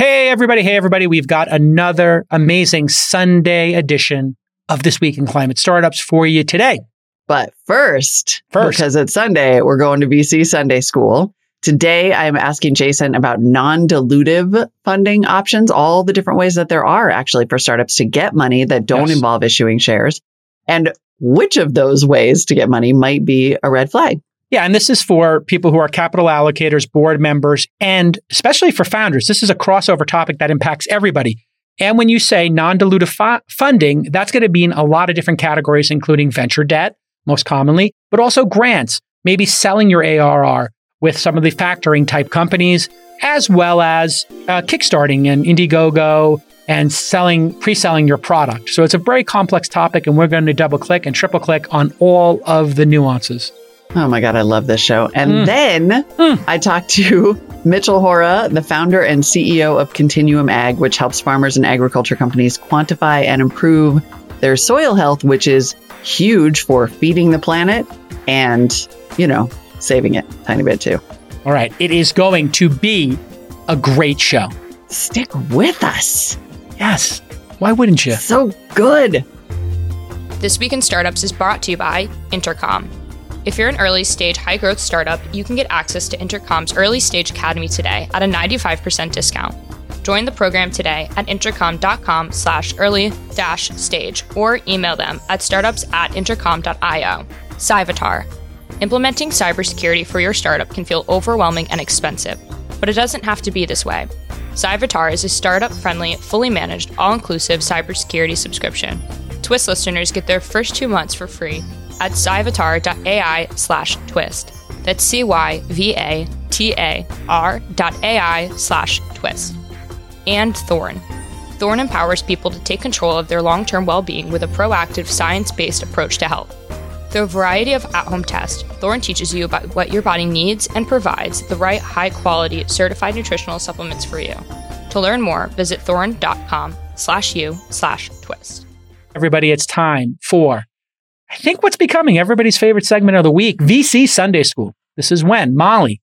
Hey, everybody. Hey, everybody. We've got another amazing Sunday edition of This Week in Climate Startups for you today. But first, First. because it's Sunday, we're going to VC Sunday School. Today, I am asking Jason about non dilutive funding options, all the different ways that there are actually for startups to get money that don't Yes. involve issuing shares, and which of those ways to get money might be a red flag. Yeah, and this is for people who are capital allocators, board members, and especially for founders. This is a crossover topic that impacts everybody. And when you say non dilutive fu- funding, that's going to be in a lot of different categories, including venture debt, most commonly, but also grants, maybe selling your ARR with some of the factoring type companies, as well as uh, kickstarting and Indiegogo and selling, pre selling your product. So it's a very complex topic, and we're going to double click and triple click on all of the nuances. Oh my God, I love this show. And Mm. then Mm. I talked to Mitchell Hora, the founder and CEO of Continuum Ag, which helps farmers and agriculture companies quantify and improve their soil health, which is huge for feeding the planet and, you know, saving it a tiny bit too. All right. It is going to be a great show. Stick with us. Yes. Why wouldn't you? So good. This Week in Startups is brought to you by Intercom. If you're an early stage, high growth startup, you can get access to Intercom's Early Stage Academy today at a 95% discount. Join the program today at intercom.com slash early dash stage or email them at startups at intercom.io. Cyvatar. Implementing cybersecurity for your startup can feel overwhelming and expensive, but it doesn't have to be this way. Cyvatar is a startup friendly, fully managed, all inclusive cybersecurity subscription. Twist listeners get their first two months for free at cyvatar.ai slash twist. That's C Y V A T A R dot AI slash twist. And Thorn. Thorn empowers people to take control of their long term well being with a proactive, science based approach to health. Through a variety of at home tests, Thorn teaches you about what your body needs and provides the right high quality certified nutritional supplements for you. To learn more, visit thorn.com slash you slash twist. Everybody, it's time for, I think, what's becoming everybody's favorite segment of the week VC Sunday School. This is when Molly,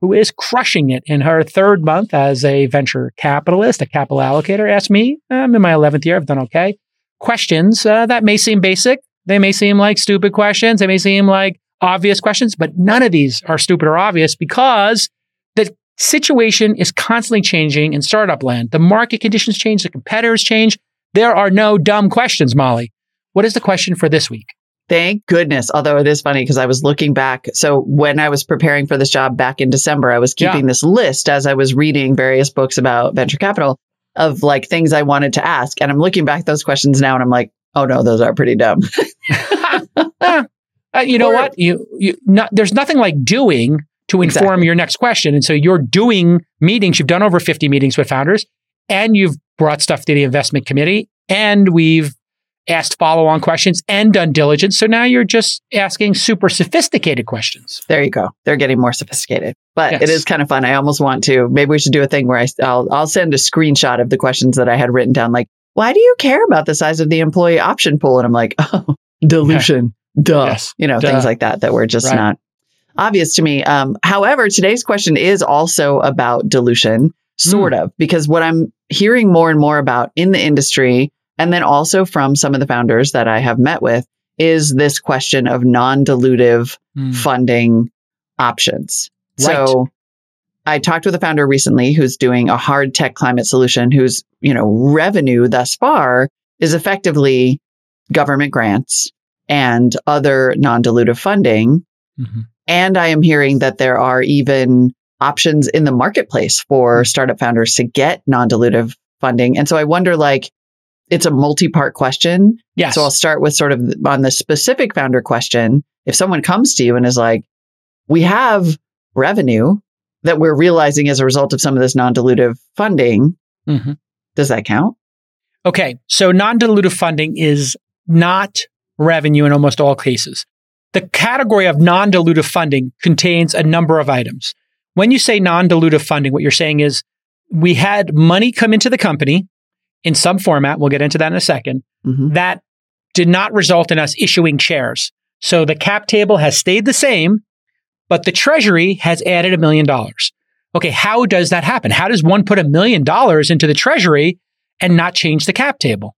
who is crushing it in her third month as a venture capitalist, a capital allocator, asked me, I'm in my 11th year, I've done okay, questions uh, that may seem basic. They may seem like stupid questions. They may seem like obvious questions, but none of these are stupid or obvious because the situation is constantly changing in startup land. The market conditions change, the competitors change. There are no dumb questions, Molly. What is the question for this week? Thank goodness. Although it is funny because I was looking back. So when I was preparing for this job back in December, I was Yeah. keeping this list as I was reading various books about venture capital of like things I wanted to ask. And I'm looking back at those questions now and I'm like, oh no, those are pretty dumb. Uh, you know Or- what? You, you not, there's nothing like doing to inform Exactly. your next question. And so you're doing meetings. You've done over 50 meetings with founders and you've brought stuff to the investment committee and we've asked follow on questions and done diligence. So now you're just asking super sophisticated questions. There you go. They're getting more sophisticated, but Yes. it is kind of fun. I almost want to, maybe we should do a thing where I, I'll, I'll send a screenshot of the questions that I had written down. Like, why do you care about the size of the employee option pool? And I'm like, oh, dilution. Duh. Yes. You know, Duh. things like that, that were just Right. not obvious to me. Um, however, today's question is also about dilution, sort Hmm. of, because what I'm hearing more and more about in the industry, and then also from some of the founders that I have met with, is this question of non dilutive Hmm. funding options. Right. So I talked with a founder recently who's doing a hard tech climate solution whose, you know, revenue thus far is effectively government grants and other non-dilutive funding. Mhm. And I am hearing that there are even options in the marketplace for startup founders to get non-dilutive funding. And so I wonder like it's a multi-part question. Yes. So I'll start with sort of on the specific founder question. If someone comes to you and is like, we have revenue that we're realizing as a result of some of this non-dilutive funding, Mhm. does that count? Okay, so non dilutive funding is not revenue in almost all cases. The category of non dilutive funding contains a number of items. When you say non dilutive funding, what you're saying is we had money come into the company in some format, we'll get into that in a second, Mhm. that did not result in us issuing shares. So the cap table has stayed the same, but the treasury has added a million dollars. Okay, how does that happen? How does one put a million dollars into the treasury and not change the cap table?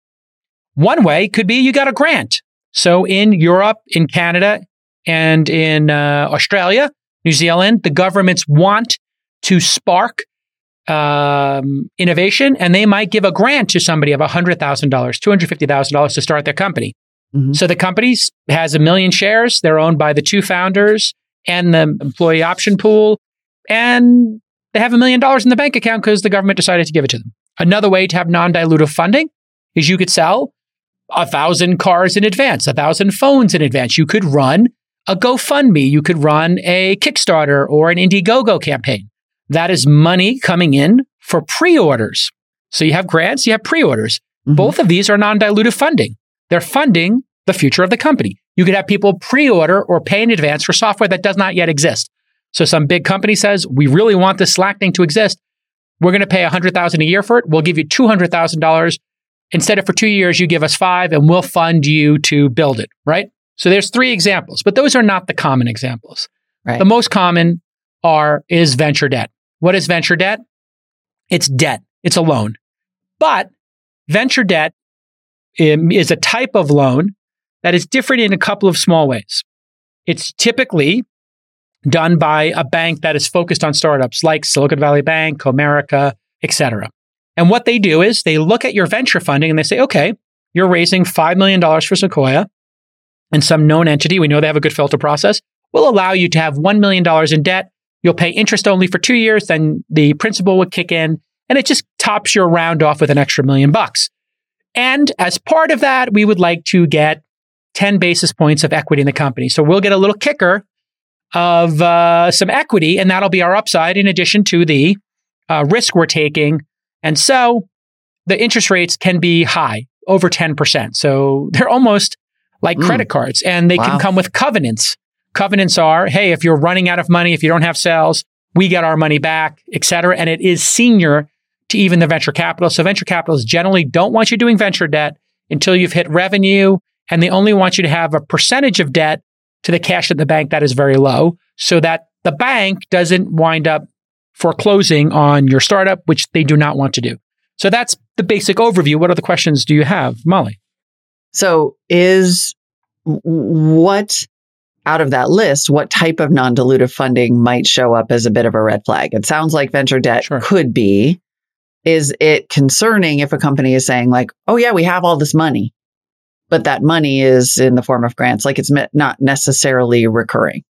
One way could be you got a grant. So in Europe, in Canada, and in uh, Australia, New Zealand, the governments want to spark um, innovation, and they might give a grant to somebody of $100,000, $250,000 to start their company. Mm-hmm. So the company has a million shares. They're owned by the two founders and the employee option pool. And they have a million dollars in the bank account because the government decided to give it to them. Another way to have non dilutive funding is you could sell a thousand cars in advance, a thousand phones in advance. You could run a GoFundMe. You could run a Kickstarter or an Indiegogo campaign. That is money coming in for pre orders. So you have grants, you have pre orders. Mm-hmm. Both of these are non dilutive funding. They're funding the future of the company. You could have people pre order or pay in advance for software that does not yet exist. So some big company says, we really want this Slack thing to exist. We're going to pay 100000 a year for it. We'll give you $200,000. Instead of for two years, you give us five and we'll fund you to build it, right? So there's three examples, but those are not the common examples. Right. The most common are is venture debt. What is venture debt? It's debt. It's a loan. But venture debt um, is a type of loan that is different in a couple of small ways. It's typically done by a bank that is focused on startups like Silicon Valley Bank, Comerica, etc. And what they do is they look at your venture funding and they say, okay, you're raising $5 million for Sequoia and some known entity. We know they have a good filter process. We'll allow you to have $1 million in debt. You'll pay interest only for two years. Then the principal would kick in and it just tops your round off with an extra million bucks. And as part of that, we would like to get 10 basis points of equity in the company. So we'll get a little kicker of uh, some equity, and that'll be our upside in addition to the uh, risk we're taking. And so the interest rates can be high, over 10%. So they're almost like mm. credit cards, and they wow. can come with covenants. Covenants are, hey, if you're running out of money, if you don't have sales, we get our money back, et cetera. And it is senior to even the venture capital. So venture capitalists generally don't want you doing venture debt until you've hit revenue, and they only want you to have a percentage of debt to the cash at the bank that is very low so that the bank doesn't wind up foreclosing on your startup, which they do not want to do. So that's the basic overview. What other questions do you have, Molly? So is what out of that list, what type of non dilutive funding might show up as a bit of a red flag? It sounds like venture debt sure. could be. Is it concerning if a company is saying, like, oh, yeah, we have all this money? but that money is in the form of grants. Like it's not necessarily recurring.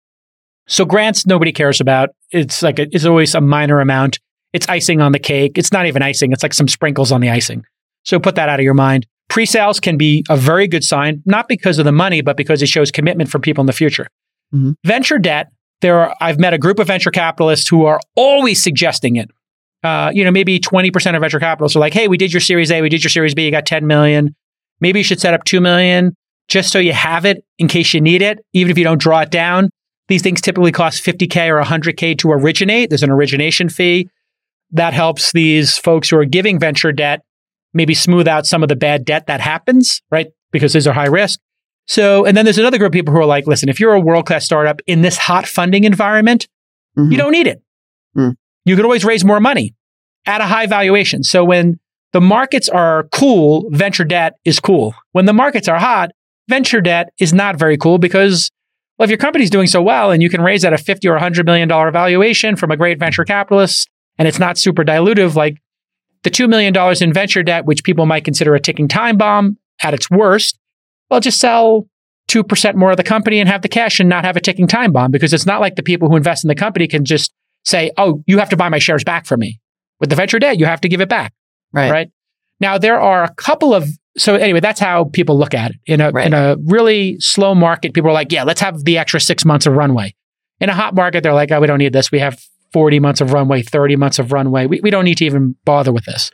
So grants, nobody cares about. It's like a, it's always a minor amount. It's icing on the cake. It's not even icing. It's like some sprinkles on the icing. So put that out of your mind. Pre-sales can be a very good sign, not because of the money, but because it shows commitment from people in the future. Mm-hmm. Venture debt. There are. I've met a group of venture capitalists who are always suggesting it. Uh, you know, maybe 20% of venture capitalists are like, hey, we did your Series A, we did your Series B, you got 10 million. Maybe you should set up 2 million just so you have it in case you need it, even if you don't draw it down. These things typically cost 50K or 100K to originate. There's an origination fee. That helps these folks who are giving venture debt maybe smooth out some of the bad debt that happens, right? Because these are high risk. So, and then there's another group of people who are like, listen, if you're a world class startup in this hot funding environment, mm-hmm. you don't need it. Mm. You could always raise more money at a high valuation. So when the markets are cool, venture debt is cool. When the markets are hot, venture debt is not very cool because well, if your company's doing so well and you can raise at a 50 or 100 million dollar valuation from a great venture capitalist and it's not super dilutive like the $2 million in venture debt, which people might consider a ticking time bomb at its worst, well, just sell 2% more of the company and have the cash and not have a ticking time bomb because it's not like the people who invest in the company can just say, oh, you have to buy my shares back from me. With the venture debt, you have to give it back. Right. Right. Now there are a couple of so anyway, that's how people look at it. In a right. in a really slow market, people are like, yeah, let's have the extra six months of runway. In a hot market, they're like, oh, we don't need this. We have 40 months of runway, 30 months of runway. We, we don't need to even bother with this.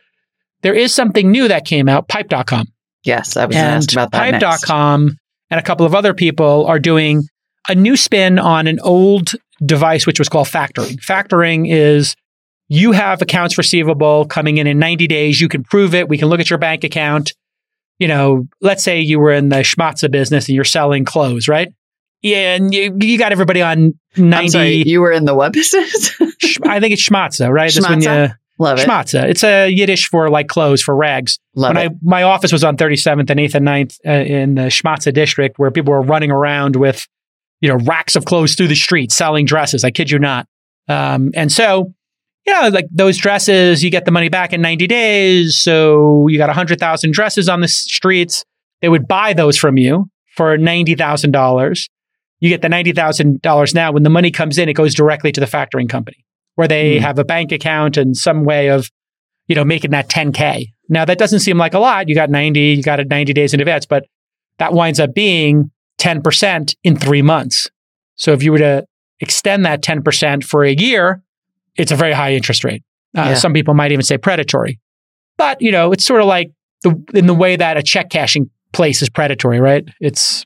There is something new that came out, pipe.com. Yes, I was asked about that. Pipe.com and a couple of other people are doing a new spin on an old device, which was called factoring. Factoring is you have accounts receivable coming in in 90 days. You can prove it. We can look at your bank account. You know, let's say you were in the schmatza business and you're selling clothes, right? Yeah, and you, you got everybody on 90. I'm sorry, you were in the what business? I think it's schmatza, right? That's when you Love it. schmatza. It's a Yiddish for like clothes for rags. Love when it. I my office was on 37th and 8th and 9th uh, in the Schmatza district where people were running around with you know racks of clothes through the street selling dresses. I kid you not. Um, and so you know like those dresses, you get the money back in 90 days. So you got 100,000 dresses on the streets. They would buy those from you for $90,000. You get the $90,000 now. When the money comes in, it goes directly to the factoring company where they Hmm. have a bank account and some way of you know, making that 10K. Now, that doesn't seem like a lot. You got 90, you got it 90 days in advance, but that winds up being 10% in three months. So if you were to extend that 10% for a year, it's a very high interest rate. Uh, Yeah. Some people might even say predatory. But, you know, it's sort of like the, in the way that a check cashing place is predatory, right? It's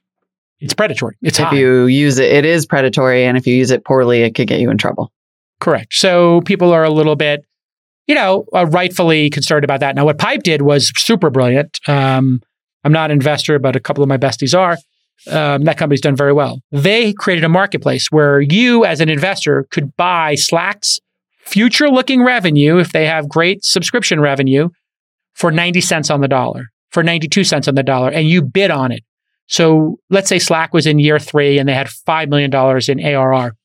it's predatory. It's if high. you use it, it is predatory, and if you use it poorly, it could get you in trouble. Correct. So people are a little bit, you know, uh, rightfully concerned about that. Now, what Pipe did was super brilliant. Um, I'm not an investor, but a couple of my besties are. Um, that company's done very well. They created a marketplace where you, as an investor, could buy Slack's future looking revenue if they have great subscription revenue for 90 cents on the dollar, for 92 cents on the dollar, and you bid on it. So let's say Slack was in year three and they had $5 million in ARR.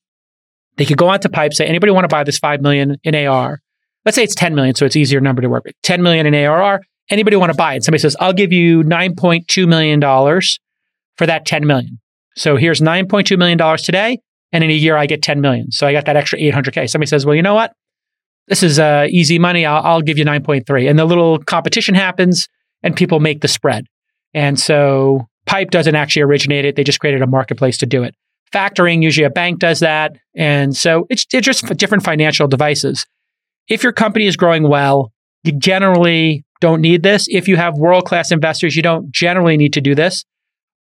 They could go on to Pipe, say, anybody want to buy this 5 million in ARR? Let's say it's 10 million, so it's easier number to work with. 10 million in ARR. Anybody want to buy it? And somebody says, I'll give you $9.2 million for that 10 million. So here's $9.2 million today. And in a year, I get 10 million. So I got that extra 800K. Somebody says, well, you know what? This is uh, easy money. I'll, I'll give you 9.3. And the little competition happens and people make the spread. And so Pipe doesn't actually originate it. They just created a marketplace to do it. Factoring, usually a bank does that. And so it's, it's just different financial devices. If your company is growing well, you generally don't need this. If you have world class investors, you don't generally need to do this.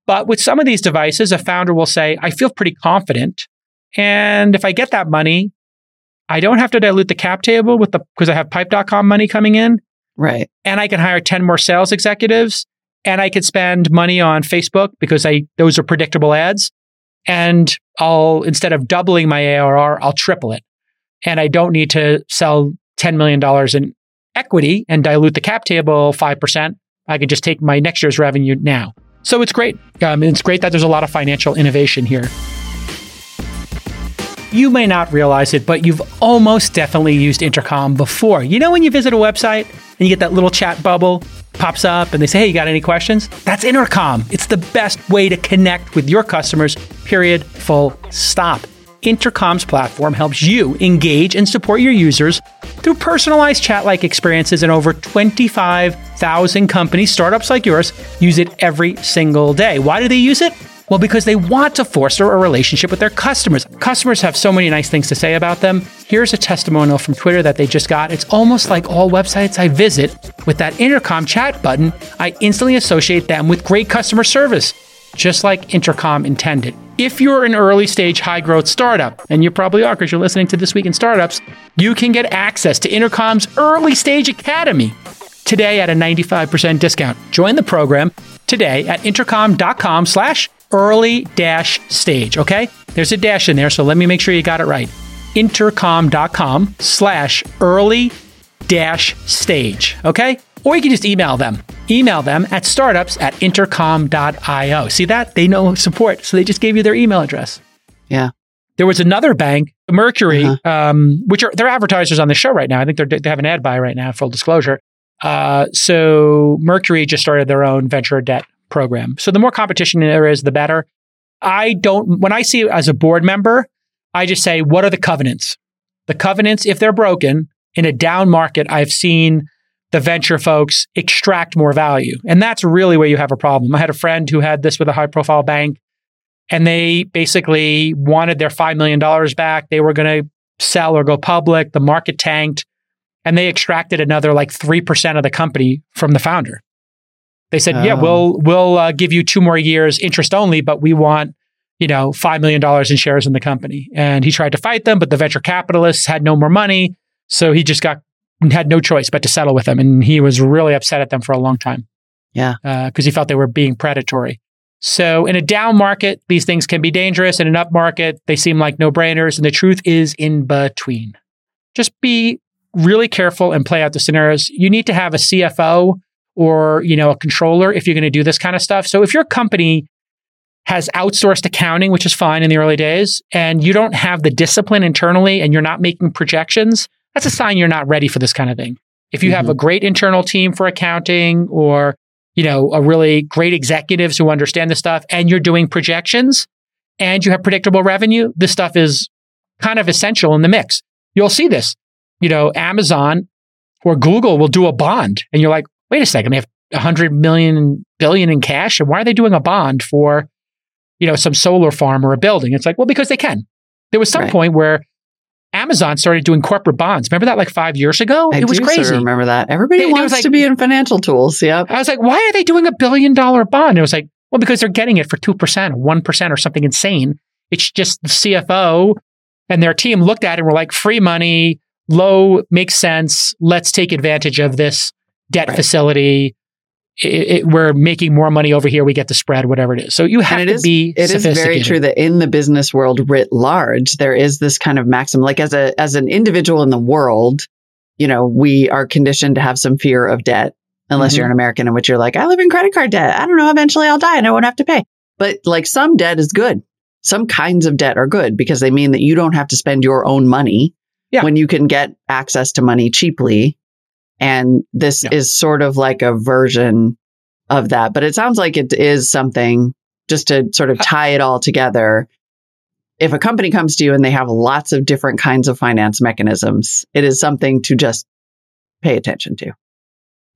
But with some of these devices, a founder will say, I feel pretty confident. And if I get that money, I don't have to dilute the cap table with the because I have pipe.com money coming in Right. and I can hire 10 more sales executives and I could spend money on Facebook because I those are predictable ads and I'll instead of doubling my ARR, I'll triple it. And I don't need to sell 10 million dollars in equity and dilute the cap table 5%. I can just take my next year's revenue now. So it's great. Um, it's great that there's a lot of financial innovation here. You may not realize it, but you've almost definitely used Intercom before. You know, when you visit a website and you get that little chat bubble pops up and they say, Hey, you got any questions? That's Intercom. It's the best way to connect with your customers, period, full stop. Intercom's platform helps you engage and support your users through personalized chat like experiences, and over 25,000 companies, startups like yours, use it every single day. Why do they use it? Well, because they want to foster a relationship with their customers. Customers have so many nice things to say about them. Here's a testimonial from Twitter that they just got. It's almost like all websites I visit with that intercom chat button, I instantly associate them with great customer service, just like Intercom intended. If you're an early stage high growth startup, and you probably are because you're listening to This Week in Startups, you can get access to Intercom's early stage academy today at a 95% discount. Join the program today at intercom.com slash early dash stage. Okay. There's a dash in there. So let me make sure you got it right. Intercom.com slash early dash stage. Okay. Or you can just email them. Email them at startups at intercom.io. See that? They know support. So they just gave you their email address. Yeah. There was another bank, Mercury, Uh-huh. um, which are they're advertisers on the show right now. I think they're, they have an ad buy right now. Full disclosure. Uh, so Mercury just started their own venture debt program. So the more competition there is, the better. I don't. When I see it as a board member, I just say, what are the covenants? The covenants, if they're broken in a down market, I've seen the venture folks extract more value, and that's really where you have a problem. I had a friend who had this with a high-profile bank and they basically wanted their $5 million back. They were going to sell or go public. The market tanked and they extracted another like 3% of the company from the founder. They said, yeah, Oh. we'll, we'll uh, give you two more years interest only, but we want, you know, $5 million in shares in the company. And he tried to fight them, but the venture capitalists had no more money. So he just got, had no choice but to settle with them. And he was really upset at them for a long time Yeah. because he felt they were being predatory. So in a down market, these things can be dangerous. In an up market, they seem like no brainers. And the truth is in between. Just be really careful and play out the scenarios. You need to have a CFO or, you know, a controller if you're going to do this kind of stuff. So if your company has outsourced accounting, which is fine in the early days, and you don't have the discipline internally and you're not making projections, that's a sign you're not ready for this kind of thing. If you mm-hmm. have a great internal team for accounting or, you know, a really great executives who understand the stuff and you're doing projections and you have predictable revenue, this stuff is kind of essential in the mix. You'll see this. You know, Amazon or Google will do a bond and you're like, wait a second, they have 100 million billion in cash and why are they doing a bond for you know, some solar farm or a building. It's like, well, because they can. There was some right. point where Amazon started doing corporate bonds. Remember that like five years ago? I it was crazy. Sort of remember that. Everybody wants like, to be in financial tools. yeah I was like, why are they doing a billion dollar bond? It was like, well, because they're getting it for 2% 1% or something insane. It's just the CFO and their team looked at it and were like, free money, low, makes sense. Let's take advantage of this debt right. facility it, it, we're making more money over here. We get the spread, whatever it is. So you have to is, be. It is very true that in the business world writ large, there is this kind of maxim. Like as a as an individual in the world, you know, we are conditioned to have some fear of debt, unless mm-hmm. you're an American, in which you're like, I live in credit card debt. I don't know. Eventually, I'll die and I won't have to pay. But like some debt is good. Some kinds of debt are good because they mean that you don't have to spend your own money yeah. when you can get access to money cheaply and this yeah. is sort of like a version of that. But it sounds like it is something just to sort of tie it all together. If a company comes to you and they have lots of different kinds of finance mechanisms, it is something to just pay attention to.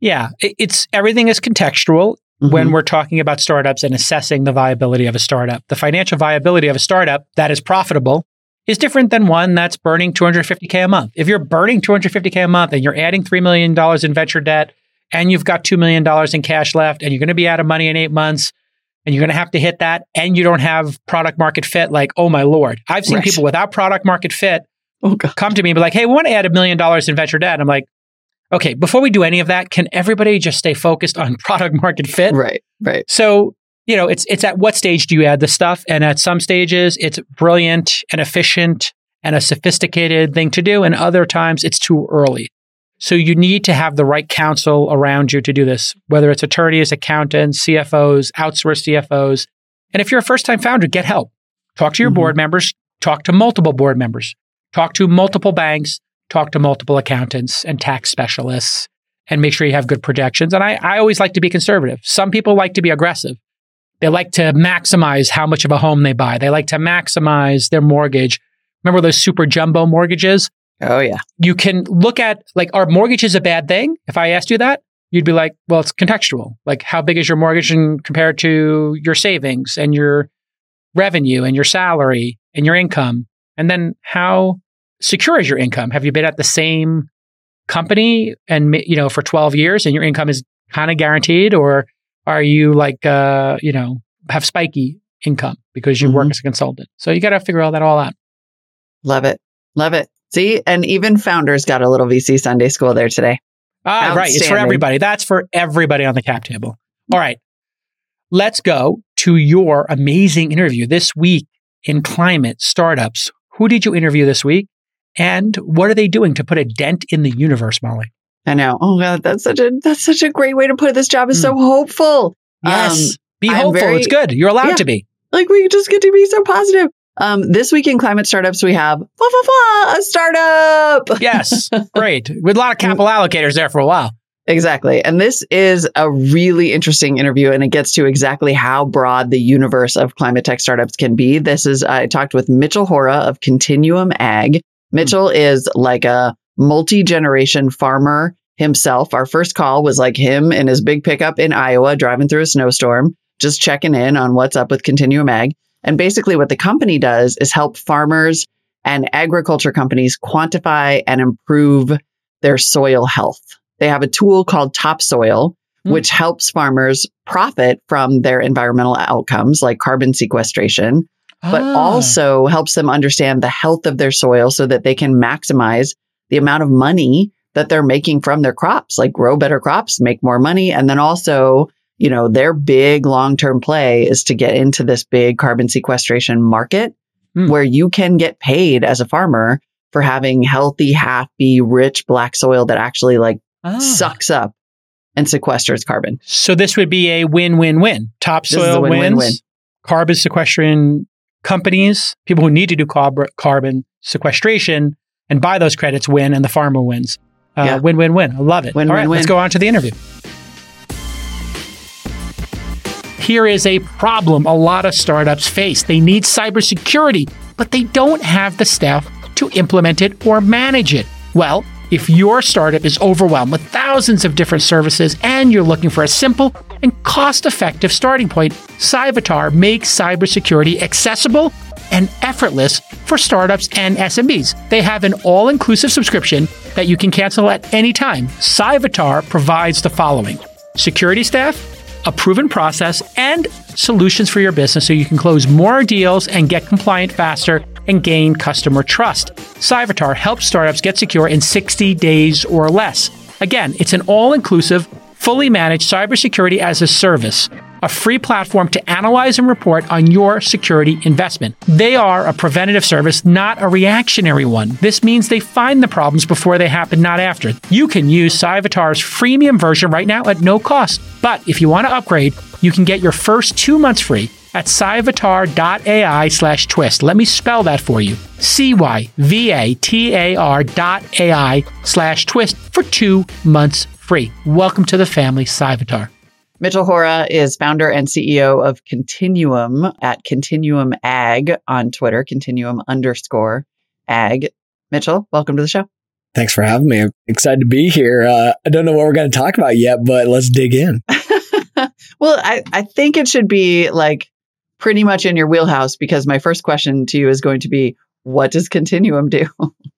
Yeah, it's everything is contextual mm-hmm. when we're talking about startups and assessing the viability of a startup. The financial viability of a startup that is profitable is different than one that's burning 250K a month. If you're burning 250K a month and you're adding $3 million in venture debt and you've got $2 million in cash left and you're going to be out of money in eight months and you're going to have to hit that and you don't have product market fit, like, oh my Lord. I've seen right. people without product market fit oh, come to me and be like, hey, we want to add a million dollars in venture debt. I'm like, okay, before we do any of that, can everybody just stay focused on product market fit? Right, right. So you know, it's it's at what stage do you add the stuff? And at some stages, it's brilliant and efficient and a sophisticated thing to do, and other times it's too early. So you need to have the right counsel around you to do this, whether it's attorneys, accountants, CFOs, outsourced CFOs. And if you're a first-time founder, get help. Talk to your mm-hmm. board members, talk to multiple board members, talk to multiple banks, talk to multiple accountants and tax specialists, and make sure you have good projections. And I, I always like to be conservative. Some people like to be aggressive. They like to maximize how much of a home they buy. They like to maximize their mortgage. Remember those super jumbo mortgages? Oh, yeah. You can look at, like, are mortgages a bad thing? If I asked you that, you'd be like, well, it's contextual. Like, how big is your mortgage in, compared to your savings and your revenue and your salary and your income? And then how secure is your income? Have you been at the same company and, you know, for 12 years and your income is kind of guaranteed or are you like, uh, you know, have spiky income because you mm-hmm. work as a consultant? So you got to figure all that all out. Love it. Love it. See, and even founders got a little VC Sunday school there today. Ah, right. It's for everybody. That's for everybody on the cap table. All right. Let's go to your amazing interview this week in climate startups. Who did you interview this week? And what are they doing to put a dent in the universe, Molly? I know. Oh God, that's such a that's such a great way to put it. This job is mm. so hopeful. Yes. Um, be hopeful. Very, it's good. You're allowed yeah, to be. Like we just get to be so positive. Um, this week in climate startups, we have a startup. Yes, great. With a lot of capital allocators there for a while. Exactly. And this is a really interesting interview, and it gets to exactly how broad the universe of climate tech startups can be. This is, I talked with Mitchell Hora of Continuum Ag. Mitchell mm. is like a multi generation farmer himself. Our first call was like him in his big pickup in Iowa driving through a snowstorm, just checking in on what's up with Continuum Ag. And basically, what the company does is help farmers and agriculture companies quantify and improve their soil health. They have a tool called Topsoil, mm. which helps farmers profit from their environmental outcomes like carbon sequestration, ah. but also helps them understand the health of their soil so that they can maximize the amount of money that they're making from their crops, like grow better crops, make more money, and then also you know, their big long term play is to get into this big carbon sequestration market Hmm. where you can get paid as a farmer for having healthy, happy, rich black soil that actually like Ah. sucks up and sequesters carbon. So this would be a win-win-win. This is Topsoil wins. Carbon sequestration companies, people who need to do carb- carbon sequestration and buy those credits win, and the farmer wins. Uh, Yeah. Win-win-win. I love it. All right, Win-win-win. let's go on to the interview. Here is a problem a lot of startups face. They need cybersecurity, but they don't have the staff to implement it or manage it. Well, if your startup is overwhelmed with thousands of different services and you're looking for a simple and cost effective starting point, Cyvatar makes cybersecurity accessible and effortless for startups and SMBs. They have an all inclusive subscription that you can cancel at any time. Cyvatar provides the following security staff, a proven process, and solutions for your business so you can close more deals and get compliant faster and gain customer trust. Cyvatar helps startups get secure in 60 days or less. Again, it's an all inclusive, fully managed cybersecurity as a service, a free platform to analyze and report on your security investment. They are a preventative service, not a reactionary one. This means they find the problems before they happen, not after. You can use Cyvatar's freemium version right now at no cost. But if you want to upgrade, you can get your first two months free at cyvatar.ai slash twist. Let me spell that for you. C-Y-V-A-T-A-R dot AI slash twist for two months free. Welcome to the family, Cyvatar. Mitchell Hora is founder and CEO of Continuum at Continuum Ag on Twitter, Continuum underscore ag. Mitchell, welcome to the show. Thanks for having me. I'm excited to be here. Uh, I don't know what we're going to talk about yet, but let's dig in. well, I, I think it should be like pretty much in your wheelhouse because my first question to you is going to be what does Continuum do?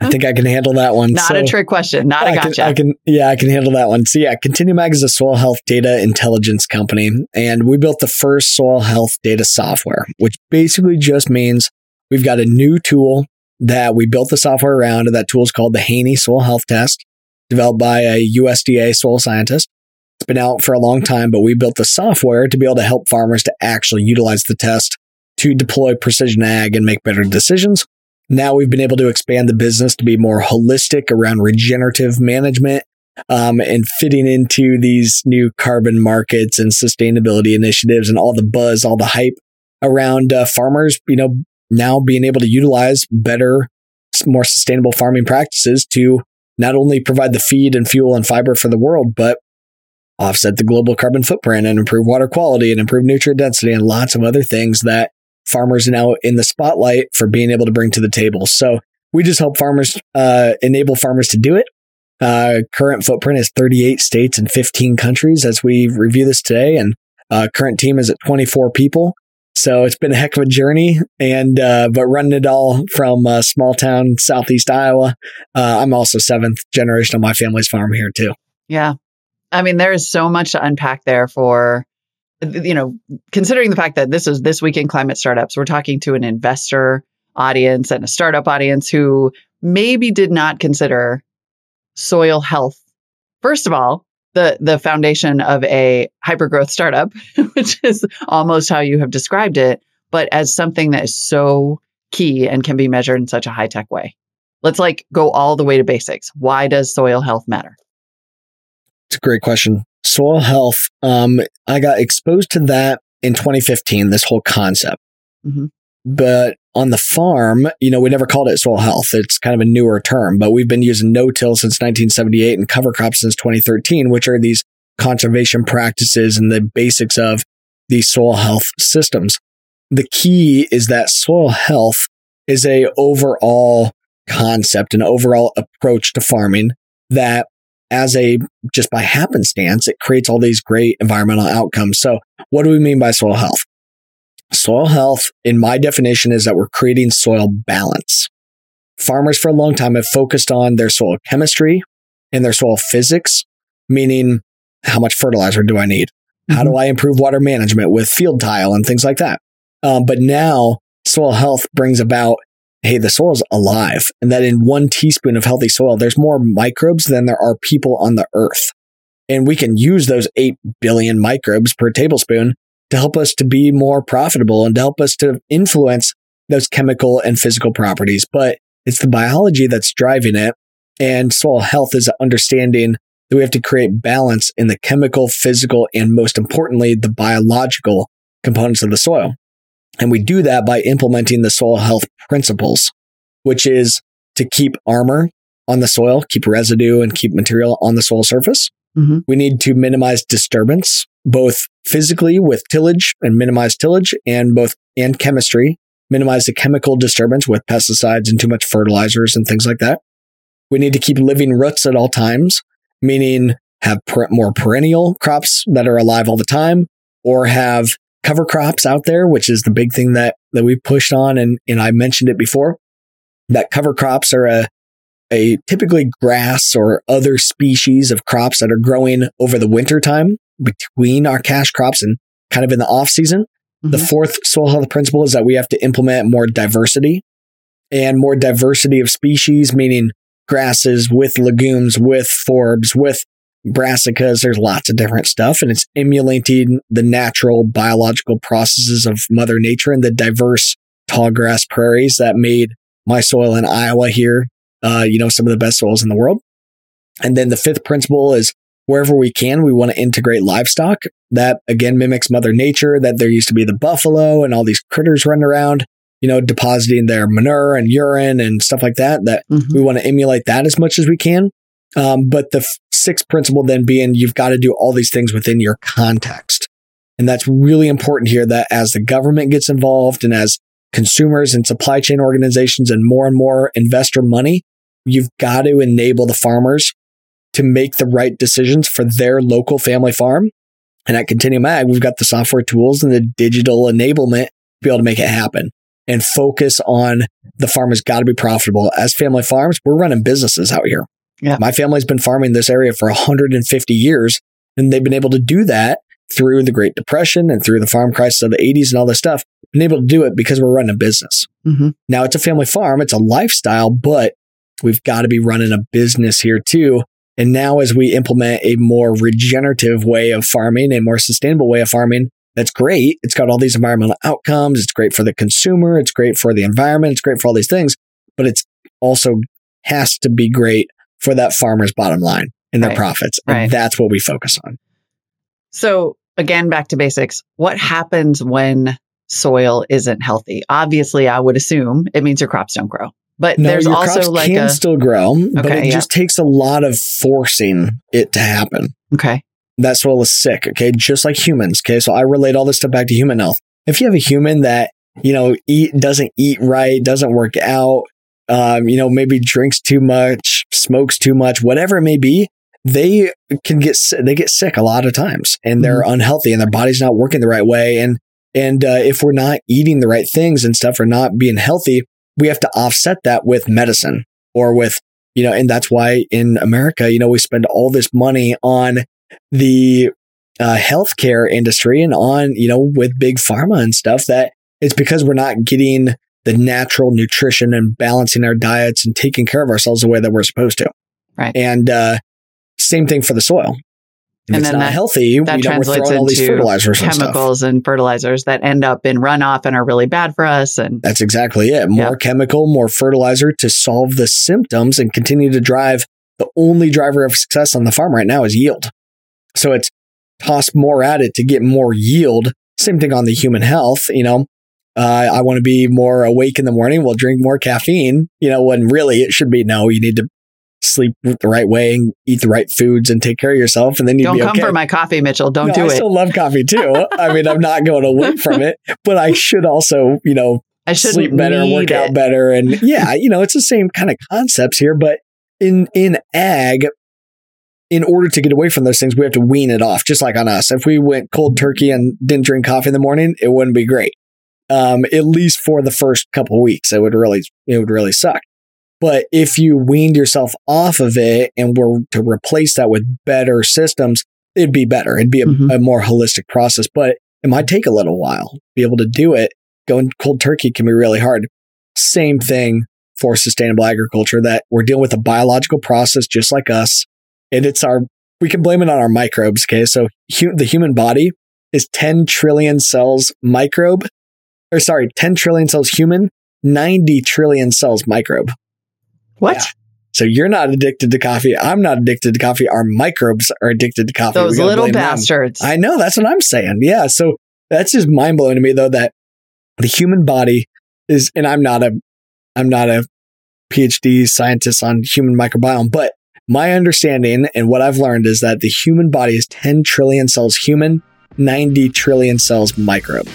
I think I can handle that one. Not So- a trick question, not a I gotcha. Can, I can, yeah, I can handle that one. So yeah, Continuum Ag is a soil health data intelligence company, and we built the first soil health data software, which basically just means we've got a new tool that we built the software around, and that tool is called the Haney Soil Health Test, developed by a USDA soil scientist. It's been out for a long time, but we built the software to be able to help farmers to actually utilize the test to deploy precision ag and make better decisions. Now we've been able to expand the business to be more holistic around regenerative management um, and fitting into these new carbon markets and sustainability initiatives and all the buzz, all the hype around uh, farmers, you know, now being able to utilize better, more sustainable farming practices to not only provide the feed and fuel and fiber for the world, but offset the global carbon footprint and improve water quality and improve nutrient density and lots of other things that farmers now in the spotlight for being able to bring to the table. So we just help farmers, uh, enable farmers to do it. Uh, current footprint is 38 states and 15 countries as we review this today. And, uh, current team is at 24 people. So it's been a heck of a journey and, uh, but running it all from a small town, Southeast Iowa. Uh, I'm also seventh generation on my family's farm here too. Yeah. I mean, there is so much to unpack there for, you know, considering the fact that this is this week in climate startups, we're talking to an investor audience and a startup audience who maybe did not consider soil health. First of all, the the foundation of a hypergrowth startup, which is almost how you have described it, but as something that is so key and can be measured in such a high tech way. Let's like go all the way to basics. Why does soil health matter? It's a great question. Soil health. Um, I got exposed to that in 2015, this whole concept. Mhm. But on the farm, you know, we never called it soil health. It's kind of a newer term, but we've been using no-till since 1978 and cover crops since 2013, which are these conservation practices and the basics of these soil health systems. The key is that soil health is a overall concept, an overall approach to farming that as a just by happenstance, it creates all these great environmental outcomes. So, what do we mean by soil health? Soil health, in my definition, is that we're creating soil balance. Farmers for a long time have focused on their soil chemistry and their soil physics, meaning how much fertilizer do I need? How do I improve water management with field tile and things like that? Um, but now soil health brings about hey, the soil is alive, and that in one teaspoon of healthy soil, there's more microbes than there are people on the earth. And we can use those 8 billion microbes per tablespoon to help us to be more profitable and to help us to influence those chemical and physical properties. But it's the biology that's driving it. And soil health is understanding that we have to create balance in the chemical, physical, and most importantly, the biological components of the soil. And we do that by implementing the soil health principles, which is to keep armor on the soil, keep residue and keep material on the soil surface. Mm-hmm. We need to minimize disturbance, both physically with tillage and minimize tillage and both and chemistry, minimize the chemical disturbance with pesticides and too much fertilizers and things like that. We need to keep living roots at all times, meaning have per- more perennial crops that are alive all the time or have cover crops out there, which is the big thing that, that we pushed on. And, and I mentioned it before that cover crops are a, a typically grass or other species of crops that are growing over the winter time between our cash crops and kind of in the off season. The Mhm. fourth soil health principle is that we have to implement more diversity and more diversity of species, meaning grasses with legumes, with forbs, with brassicas. There's lots of different stuff, and it's emulating the natural biological processes of Mother Nature and the diverse tall grass prairies that made my soil in Iowa here, uh, you know, some of the best soils in the world. And then the fifth principle is wherever we can, we want to integrate livestock. That again mimics Mother Nature, that there used to be the buffalo and all these critters running around, you know, depositing their manure and urine and stuff like that. That Mhm. we want to emulate that as much as we can. Um, but the f- sixth principle then being you've got to do all these things within your context. And that's really important here that as the government gets involved and as consumers and supply chain organizations and more and more investor money, you've got to enable the farmers to make the right decisions for their local family farm. And at Continuum Ag, we've got the software tools and the digital enablement to be able to make it happen and focus on the farm has got to be profitable. As family farms, we're running businesses out here. Yeah. My family's been farming this area for 150 years, and they've been able to do that through the Great Depression and through the farm crisis of the 80s and all this stuff. Been able to do it because we're running a business. Mhm. Now it's a family farm, it's a lifestyle, but we've got to be running a business here too. And now as we implement a more regenerative way of farming, a more sustainable way of farming, that's great. It's got all these environmental outcomes. It's great for the consumer. It's great for the environment. It's great for all these things, but it's also has to be great for that farmer's bottom line and their Right. profits. Right. And that's what we focus on. So, again, back to basics. What happens when soil isn't healthy? Obviously, I would assume it means your crops don't grow. But No, there's also like can a still grow, but it yeah. just takes a lot of forcing it to happen. okay, that soil is sick. Okay. Just like humans. Okay. So I relate all this stuff back to human health. If you have a human that, you know, eat, doesn't eat right, doesn't work out, um, you know, maybe drinks too much, smokes too much, whatever it may be, they can get, they get sick a lot of times and they're unhealthy and their body's not working the right way. And, and, uh, if we're not eating the right things and stuff or not being healthy, we have to offset that with medicine or with, you know, and that's why in America, you know, we spend all this money on the uh, healthcare industry and on, you know, with big pharma and stuff that it's because we're not getting the natural nutrition and balancing our diets and taking care of ourselves the way that we're supposed to. Right. And uh, same thing for the soil. If And it's then not that- healthy, that know, we're translates throwing all these into fertilizers and stuff. chemicals and fertilizers that end up in runoff and are really bad for us. And That's exactly it. More chemical, more fertilizer to solve the symptoms and continue to drive. The only driver of success on the farm right now is yield. So it's toss more at it to get more yield. Same thing on the human health. You know, uh, I want to be more awake in the morning. Well, drink more caffeine. You know, when really it should be no. You need to sleep the right way and eat the right foods and take care of yourself, and then you'd don't come okay. for my coffee, Mitchell. Don't No, do I it. I still love coffee too. I mean, I'm not going away from it, but I should also, you know, I shouldn't sleep better, work it. out better, and yeah, you know, it's the same kind of concepts here. But in in ag, in order to get away from those things, we have to wean it off. Just like on us, if we went cold turkey and didn't drink coffee in the morning, it wouldn't be great. Um, at least for the first couple of weeks, it would really it would really suck. But if you weaned yourself off of it and were to replace that with better systems, it'd be better. It'd be a, Mhm. a more holistic process, but it might take a little while to be able to do it. Going cold turkey can be really hard. Same thing for sustainable agriculture that we're dealing with a biological process just like us. And it's our we can blame it on our microbes. Okay. So hu- the human body is 10 trillion cells microbe, or sorry, 10 trillion cells human, 90 trillion cells microbe. What? Yeah. So you're not addicted to coffee. I'm not addicted to coffee. Our microbes are addicted to coffee. Those little blame them. bastards. I know. That's what I'm saying. Yeah. So that's just mind blowing to me though, that the human body is, and I'm not a, I'm not a PhD scientist on human microbiome, but my understanding and what I've learned is that the human body is 10 trillion cells human, 90 trillion cells microbe.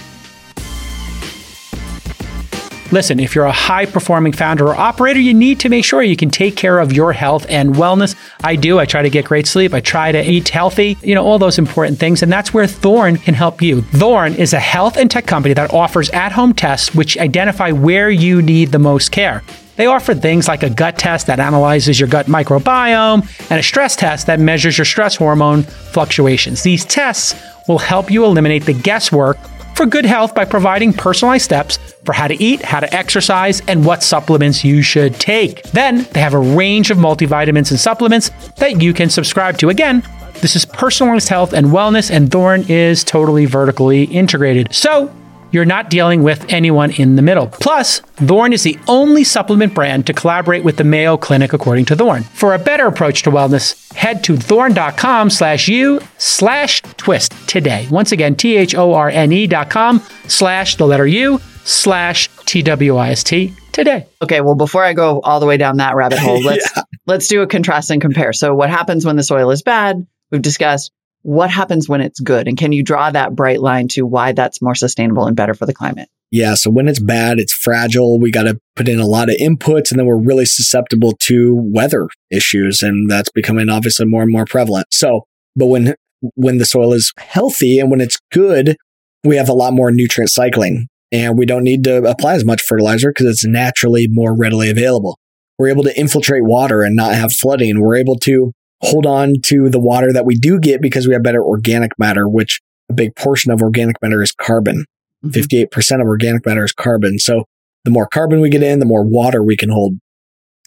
Listen, if you're a high performing founder or operator, you need to make sure you can take care of your health and wellness. I do. I try to get great sleep. I try to eat healthy, you know, all those important things. And that's where Thorne can help you. Thorne is a health and tech company that offers at home tests which identify where you need the most care. They offer things like a gut test that analyzes your gut microbiome and a stress test that measures your stress hormone fluctuations. These tests will help you eliminate the guesswork for good health by providing personalized steps for how to eat, how to exercise, and what supplements you should take. Then they have a range of multivitamins and supplements that you can subscribe to. Again, this is personalized health and wellness, and Thorne is totally vertically integrated. So, you're not dealing with anyone in the middle. Plus, Thorne is the only supplement brand to collaborate with the Mayo Clinic, according to Thorne. For a better approach to wellness, head to thorne.com slash you slash twist today. Once again, T-H-O-R-N-E dot com slash the letter U slash T-W-I-S-T today. Okay, well, before I go all the way down that rabbit hole, let's let's do a contrast and compare. So, what happens when the soil is bad? We've discussed. What happens when it's good, and can you draw that bright line to why that's more sustainable and better for the climate? Yeah. So when it's bad, it's fragile. We got to put in a lot of inputs and then we're really susceptible to weather issues. And that's becoming obviously more and more prevalent. So, but when, when the soil is healthy and when it's good, we have a lot more nutrient cycling and we don't need to apply as much fertilizer because it's naturally more readily available. We're able to infiltrate water and not have flooding. We're able to hold on to the water that we do get because we have better organic matter, which a big portion of organic matter is carbon. Mm-hmm. 58% of organic matter is carbon. So the more carbon we get in, the more water we can hold.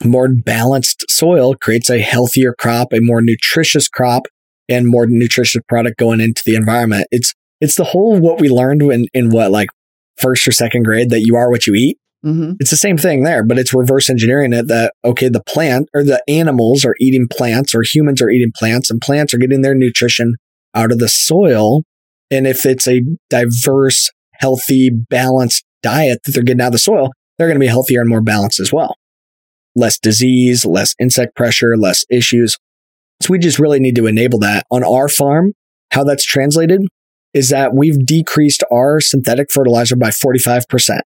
More balanced soil creates a healthier crop, a more nutritious crop, and more nutritious product going into the environment. It's it's the whole what we learned in, in what like first or second grade that you are what you eat. Mm-hmm. It's the same thing there, but it's reverse engineering it that, okay, the plant or the animals are eating plants or humans are eating plants and plants are getting their nutrition out of the soil. And if it's a diverse, healthy, balanced diet that they're getting out of the soil, they're going to be healthier and more balanced as well. Less disease, less insect pressure, less issues. So we just really need to enable that on our farm. How that's translated is that we've decreased our synthetic fertilizer by 45%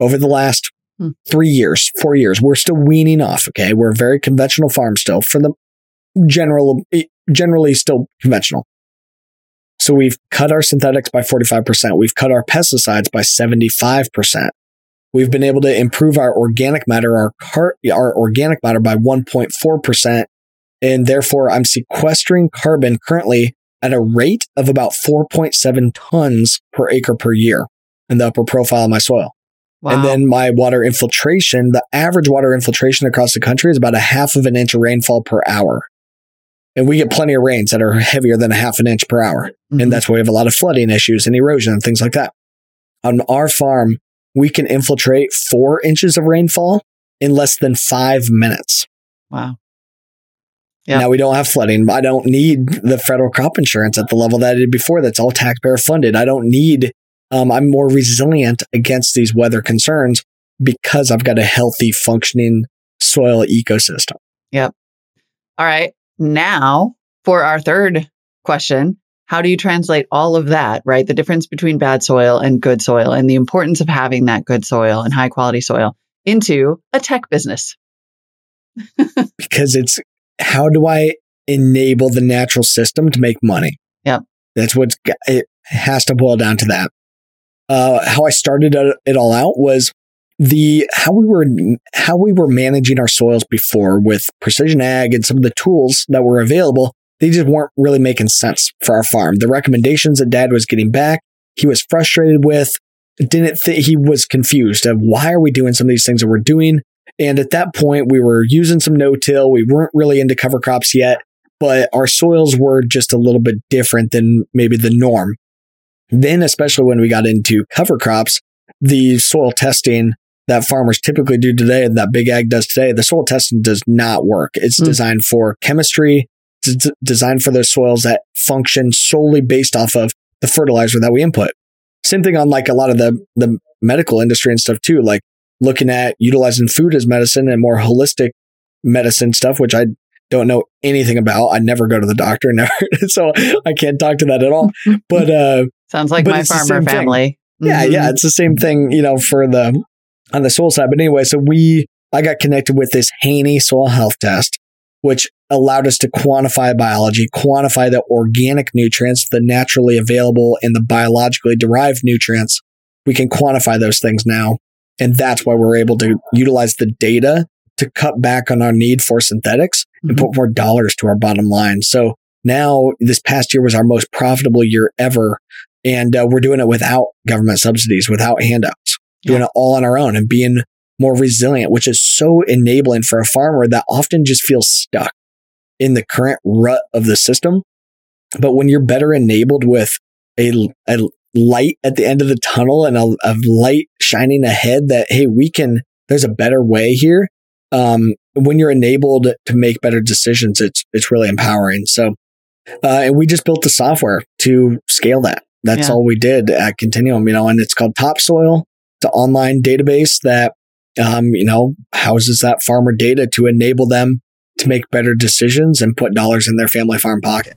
over the last Hmm. three years, four years. We're still weaning off. Okay. We're a very conventional farm still for the general, generally still conventional. So we've cut our synthetics by 45%. We've cut our pesticides by 75%. We've been able to improve our organic matter, our car, our organic matter by 1.4%. And therefore I'm sequestering carbon currently at a rate of about 4.7 tons per acre per year in the upper profile of my soil. Wow. And then my water infiltration, the average water infiltration across the country is about a half of an inch of rainfall per hour. And we get plenty of rains that are heavier than a half an inch per hour. Mhm. And that's why we have a lot of flooding issues and erosion and things like that. On our farm, we can infiltrate four inches of rainfall in less than five minutes. wow. Yeah. Now we don't have flooding. I don't need the federal crop insurance at the level that I did before. That's all taxpayer funded. I don't need, um, I'm more resilient against these weather concerns because I've got a healthy functioning soil ecosystem. Yep. All right. Now, for our third question, how do you translate all of that, right? The difference between bad soil and good soil and the importance of having that good soil and high quality soil into a tech business. because it's how do I enable the natural system to make money? Yep. That's what's g- it has to boil down to that. Uh, how I started it- all out was the how we were how we were managing our soils before with precision ag and some of the tools that were available. They just weren't really making sense for our farm. The recommendations that Dad was getting back, he was frustrated with. Didn't th- he was confused of why are we doing some of these things that we're doing? And at that point, we were using some no-till. We weren't really into cover crops yet. but our soils were just a little bit different than maybe the norm. Then, especially when we got into cover crops, the soil testing that farmers typically do today and that big ag does today, the soil testing does not work. It's Mm. designed for chemistry, it's d- designed for those soils that function solely based off of the fertilizer that we input. Same thing on like a lot of the, the medical industry and stuff too, like looking at utilizing food as medicine and more holistic medicine stuff, which I don't know anything about. I never go to the doctor, never, so I can't talk to that at all. But uh, Sounds like But my farmer thing. family. yeah, Mhm. yeah, it's the same thing, you know, for the on the soil side. But anyway, so we I got connected with this Haney soil health test, which allowed us to quantify biology, quantify the organic nutrients, the naturally available and the biologically derived nutrients. We can quantify those things now. And that's why we're able to utilize the data to cut back on our need for synthetics and Mhm. put more dollars to our bottom line. So now this past year was our most profitable year ever. And uh, we're doing it without government subsidies, without handouts, doing it all on our own and being more resilient, which is so enabling for a farmer that often just feels stuck in the current rut of the system. But when you're better enabled with a, a light at the end of the tunnel and a, a light shining ahead that, hey, we can, there's a better way here. Um, when you're enabled to make better decisions, it's, it's really empowering. So, uh, and we just built the software to scale that. That's Yeah. all we did at Continuum, you know, and it's called Topsoil. It's an online database that, um, you know, houses that farmer data to enable them to make better decisions and put dollars in their family farm pocket.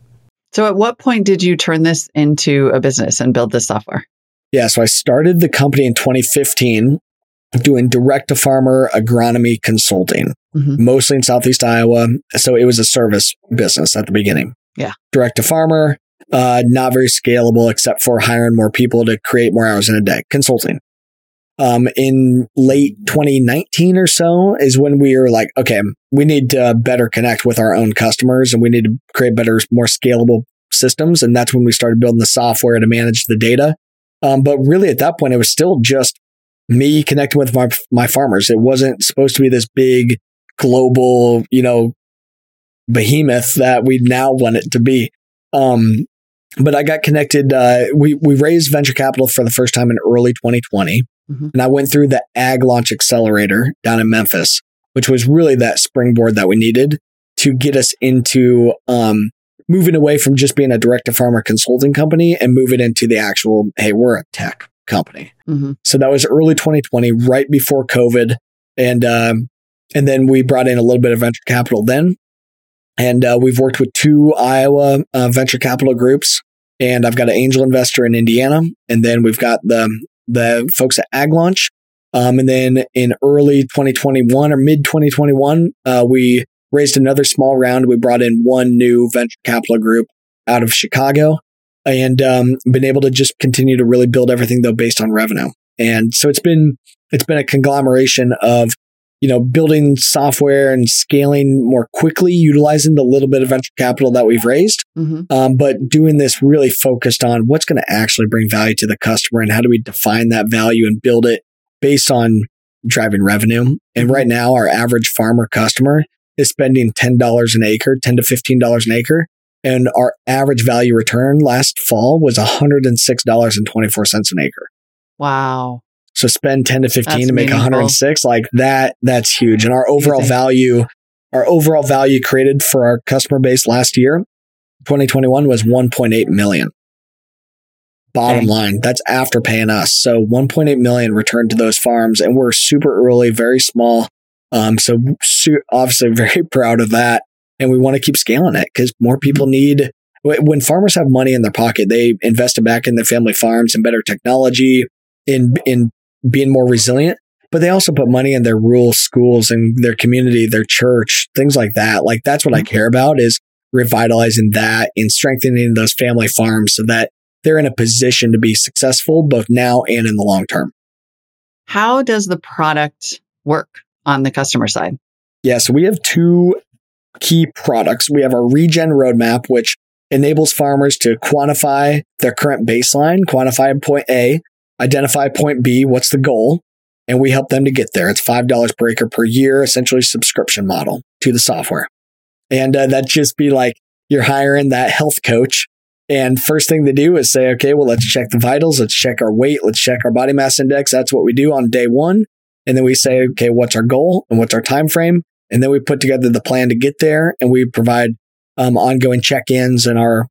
So, at what point did you turn this into a business and build this software? Yeah. So I started the company in 2015 doing direct to farmer agronomy consulting, Mhm. mostly in Southeast Iowa. So it was a service business at the beginning. Yeah. Direct to farmer, uh, not very scalable except for hiring more people to create more hours in a day consulting. Um, in late 2019 or so is when we were like, okay, we need to better connect with our own customers and we need to create better, more scalable systems. And that's when we started building the software to manage the data. Um, but really at that point, it was still just me connecting with my, my farmers. It wasn't supposed to be this big global, you know, behemoth that we now want it to be. Um, but I got connected. Uh, we, we raised venture capital for the first time in early 2020. Mhm. And I went through the Ag Launch Accelerator down in Memphis, which was really that springboard that we needed to get us into um, moving away from just being a direct to farmer consulting company and move it into the actual, hey, we're a tech company. hmm So that was early 2020, right before COVID, and um, and then we brought in a little bit of venture capital then, and uh, we've worked with two Iowa uh, venture capital groups, and I've got an angel investor in Indiana, and then we've got the the folks at Ag Launch, um, and then in early 2021 or mid 2021, uh, we raised another small round. We brought in one new venture capital group out of Chicago and um, been able to just continue to really build everything though based on revenue. And so it's been it's been a conglomeration of you know building software and scaling more quickly, utilizing the little bit of venture capital that we've raised, hmm um, but doing this really focused on what's going to actually bring value to the customer and how do we define that value and build it based on driving revenue. And right now, our average farmer customer is spending ten dollars an acre, ten to fifteen dollars an acre. And our average value return last fall was $106.24 an acre. Wow. So spend 10 to 15 That's to make meaningful. 106 like that that's huge. And our overall value our overall value created for our customer base last year 2021 was 1.8 million. Bottom Dang. line, that's after paying us. So 1.8 million returned to those farms and we're super early, very small. Um, so su- obviously very proud of that. And we want to keep scaling it because more people need, when farmers have money in their pocket, they invest it back in their family farms and better technology in, in being more resilient. But they also put money in their rural schools and their community, their church, things like that. Like that's what I mm-hmm. care about is revitalizing that and strengthening those family farms so that they're in a position to be successful both now and in the long term. How does the product work on the customer side? Yeah, so we have two key products. We have our regen roadmap, which enables farmers to quantify their current baseline, quantify point A, identify point B, what's the goal, and we help them to get there. It's $5 per acre per year, essentially subscription model to the software. And uh, that just be like, you're hiring that health coach. And first thing they do is say, okay, well, let's check the vitals. Let's check our weight. Let's check our body mass index. That's what we do on day one. And then we say, okay, what's our goal and what's our time frame? And then we put together the plan to get there and we provide um, ongoing check-ins and our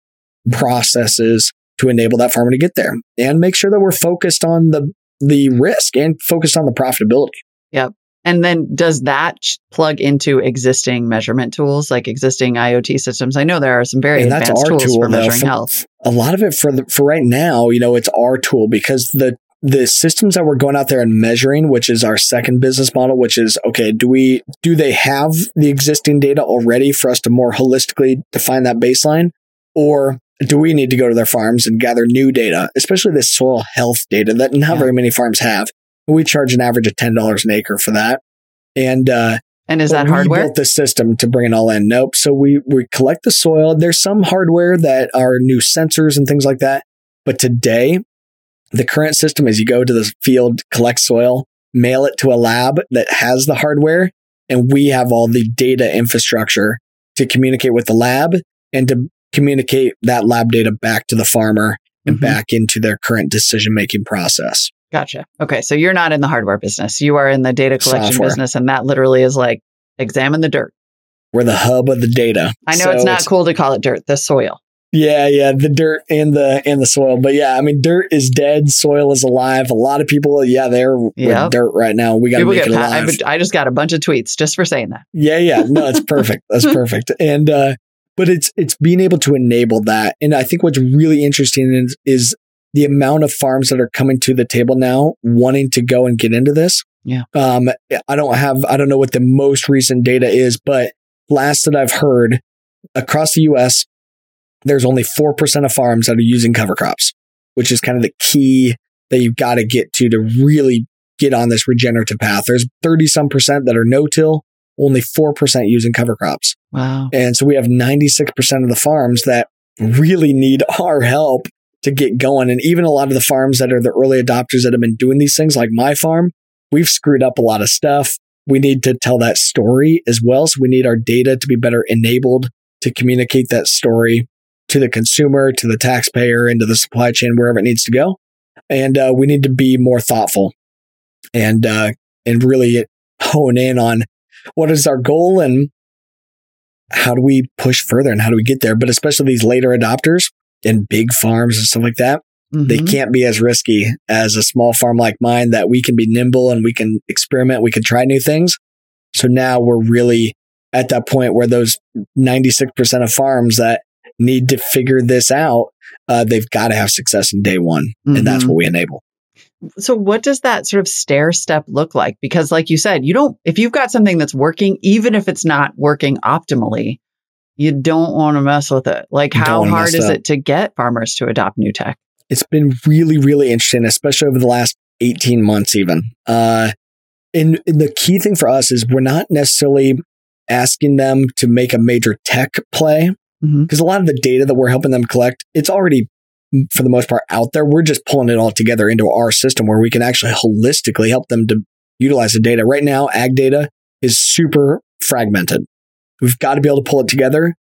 processes to enable that farmer to get there and make sure that we're focused on the the risk and focused on the profitability. Yep. And then does that plug into existing measurement tools like existing IoT systems? I know there are some very and advanced that's our tools tool for though. measuring For- health. A lot of it for the, for right now, you know, it's our tool because the the systems that we're going out there and measuring, which is our second business model, which is okay, do we do they have the existing data already for us to more holistically define that baseline? Or do we need to go to their farms and gather new data, especially this soil health data that not Yeah. very many farms have? We charge an average of ten dollars an acre for that. And uh And is that hardware? We built the system to bring it all in. Nope. So we we collect the soil. There's some hardware that are new sensors and things like that. But today, the current system is you go to the field, collect soil, mail it to a lab that has the hardware, and we have all the data infrastructure to communicate with the lab and to communicate that lab data back to the farmer and Mhm. back into their current decision making process. Gotcha. Okay. So you're not in the hardware business. You are in the data collection Software. business. And that literally is like examine the dirt. We're the hub of the data. I know So it's not cool to call it dirt, the soil. Yeah, yeah, the dirt and the and the soil. But yeah, I mean, dirt is dead, soil is alive. A lot of people, yeah, they're with dirt right now. We got to make it alive. I, I just got a bunch of tweets just for saying that. yeah, yeah, no, it's perfect. That's perfect. And uh, but it's it's being able to enable that. And I think what's really interesting is, is the amount of farms that are coming to the table now, wanting to go and get into this. Yeah. Um, I don't have, I don't know what the most recent data is, but last that I've heard across the U.S there's only 4% of farms that are using cover crops, which is kind of the key that you've got to get to to really get on this regenerative path. There's 30 some percent that are no till, only 4% using cover crops. Wow. And so we have 96% of the farms that really need our help to get going. And even a lot of the farms that are the early adopters that have been doing these things, like my farm, we've screwed up a lot of stuff. We need to tell that story as well. So we need our data to be better enabled to communicate that story to the consumer, to the taxpayer, into the supply chain, wherever it needs to go. And uh, we need to be more thoughtful and uh, and really hone in on what is our goal and how do we push further and how do we get there? But especially these later adopters and big farms and stuff like that, they Mhm. can't be as risky as a small farm like mine that we can be nimble and we can experiment, we can try new things. So now we're really at that point where those 96% of farms that need to figure this out, uh, they've got to have success in day one. And that's Mhm. what we enable. So what does that sort of stair step look like? Because like you said, you don't if you've got something that's working, even if it's not working optimally, you don't want to mess with it. Like how hard is up. it to get farmers to adopt new tech? it's been really, really interesting, especially over the last 18 months, even. Uh, and, and the key thing for us is we're not necessarily asking them to make a major tech play because a lot of the data that we're helping them collect, it's already for the most part out there. We're just pulling it all together into our system where we can actually holistically help them to utilize the data. Right now, ag data is super fragmented. We've got to be able to pull it together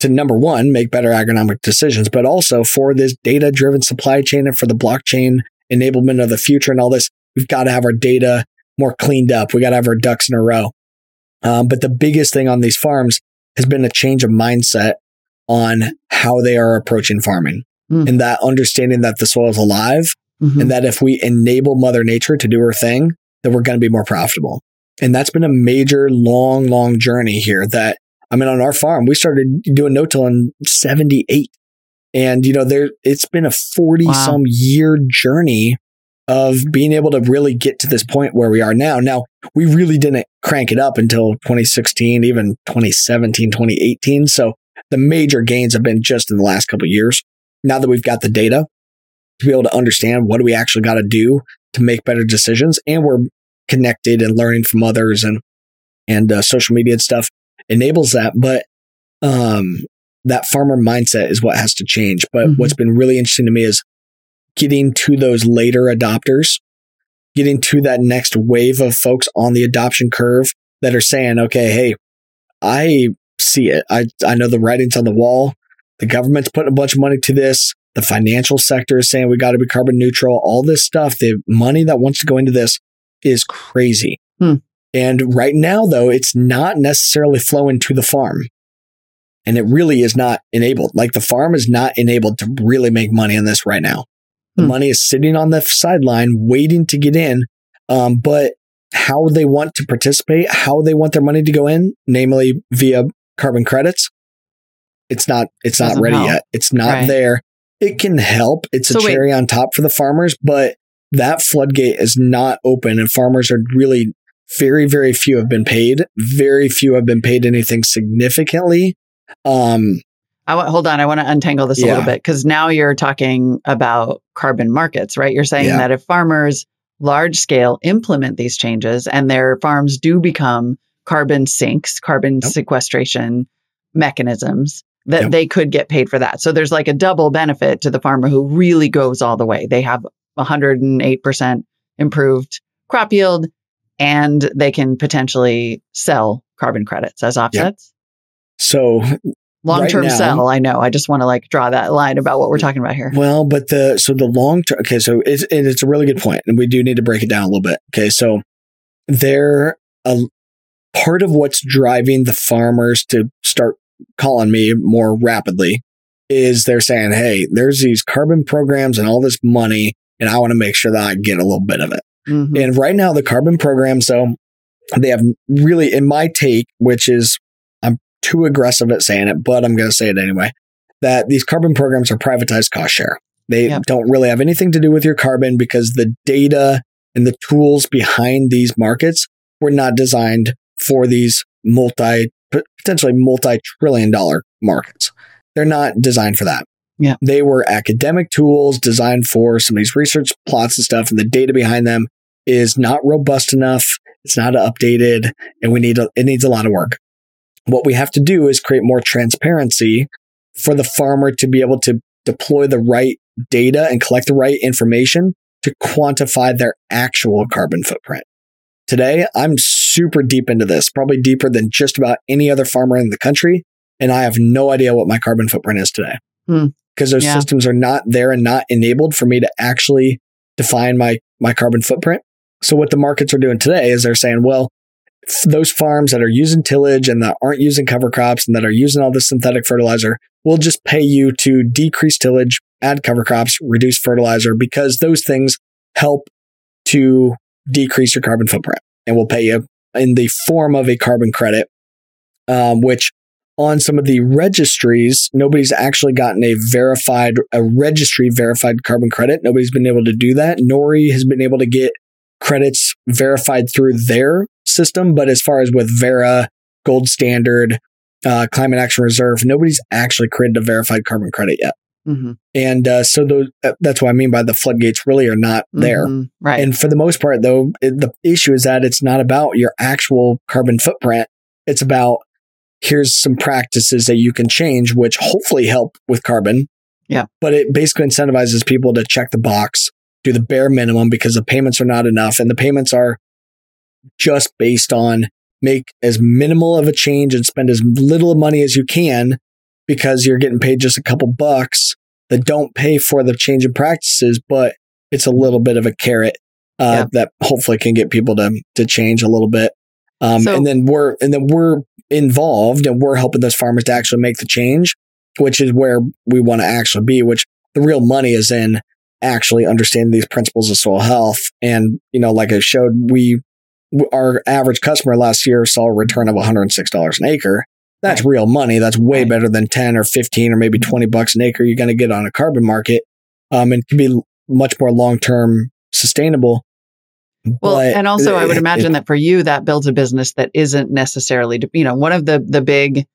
to number one, make better agronomic decisions, but also for this data driven supply chain and for the blockchain enablement of the future and all this, we've got to have our data more cleaned up. We got to have our ducks in a row. Um, but the biggest thing on these farms has been a change of mindset on how they are approaching farming Mm. and that understanding that the soil is alive Mhm. and that if we enable mother nature to do her thing, that we're going to be more profitable. And that's been a major long, long journey here that I mean, on our farm, we started doing no-till in 78. And, you know, there, it's been a 40 Wow. some year journey of being able to really get to this point where we are now. Now, we really didn't crank it up until 2016, even 2017, 2018. So the major gains have been just in the last couple of years. Now that we've got the data to be able to understand what do we actually got to do to make better decisions and we're connected and learning from others and, and uh, social media and stuff enables that. But, um, that farmer mindset is what has to change. But Mhm. what's been really interesting to me is getting to those later adopters, getting to that next wave of folks on the adoption curve that are saying, okay, hey, I see it. I, I know the writing's on the wall. The government's putting a bunch of money to this. The financial sector is saying we got to be carbon neutral. All this stuff, the money that wants to go into this is crazy. Hmm. And right now, though, it's not necessarily flowing to the farm. And it really is not enabled. Like the farm is not enabled to really make money on this right now. The Hmm. money is sitting on the sideline waiting to get in. Um, but how they want to participate, how they want their money to go in, namely via carbon credits, it's not it's not ready help. yet. It's not Right. there. It can help. It's a So wait. cherry on top for the farmers, but that floodgate is not open and farmers are really very very few have been paid. Very few have been paid anything significantly. Um I want, hold on. I want to untangle this a little bit because now you're talking about carbon markets, right? You're saying Yeah. that if farmers large scale implement these changes and their farms do become carbon sinks, carbon Yep. sequestration mechanisms, that Yep. they could get paid for that. So there's like a double benefit to the farmer who really goes all the way. They have 108% improved crop yield and they can potentially sell carbon credits as offsets. so Long term now- sell, I know. I just want to like draw that line about what we're talking about here. Well, but the so the long term. Okay, so it's it's a really good point, and we do need to break it down a little bit. Okay, so they're a part of what's driving the farmers to start calling me more rapidly is they're saying, "Hey, there's these carbon programs and all this money, and I want to make sure that I get a little bit of it." Mhm. And right now, the carbon programs, though, they have really, in my take, which is I'm too aggressive at saying it, but I'm going to say it anyway, that these carbon programs are privatized cost share. They Yep. don't really have anything to do with your carbon because the data and the tools behind these markets were not designed for these multi, potentially multi trillion dollar markets. They're not designed for that. Yeah. They were academic tools designed for some of these research plots and stuff, and the data behind them is not robust enough. It's not updated, and we need a, it needs a lot of work. What we have to do is create more transparency for the farmer to be able to deploy the right data and collect the right information to quantify their actual carbon footprint. Today, I'm super deep into this, probably deeper than just about any other farmer in the country. And I have no idea what my carbon footprint is today Hmm. because those Yeah. systems are not there and not enabled for me to actually define my, my carbon footprint. So what the markets are doing today is they're saying, well, those farms that are using tillage and that aren't using cover crops and that are using all this synthetic fertilizer, we'll just pay you to decrease tillage, add cover crops, reduce fertilizer because those things help to decrease your carbon footprint. And we'll pay you in the form of a carbon credit, um, which on some of the registries, nobody's actually gotten a verified, a registry verified carbon credit. Nobody's been able to do that. Nori has been able to get credits verified through their system. But as far as with Verra, Gold Standard, uh, Climate Action Reserve, nobody's actually created a verified carbon credit yet. Mhm. And uh, so those, uh, that's what I mean by the floodgates really are not there. Mhm. Right. And for the most part, though, it, the issue is that it's not about your actual carbon footprint. It's about here's some practices that you can change, which hopefully help with carbon. Yeah. But it basically incentivizes people to check the box, do the bare minimum because the payments are not enough. And the payments are just based on make as minimal of a change and spend as little money as you can because you're getting paid just a couple bucks that don't pay for the change in practices, but it's a little bit of a carrot uh, Yeah. that hopefully can get people to to change a little bit. Um, So- and then we're and then we're involved and we're helping those farmers to actually make the change, which is where we want to actually be. Which the real money is in actually understanding these principles of soil health. And you know, like I showed, we our average customer last year saw a return of one hundred and six dollars an acre. That's real money. That's way better than 10 or 15 or maybe 20 bucks an acre you're going to get on a carbon market. Um, and can be much more long term sustainable. Well, But and also I would it- imagine that for you, that builds a business that isn't necessarily, you know, one of the the big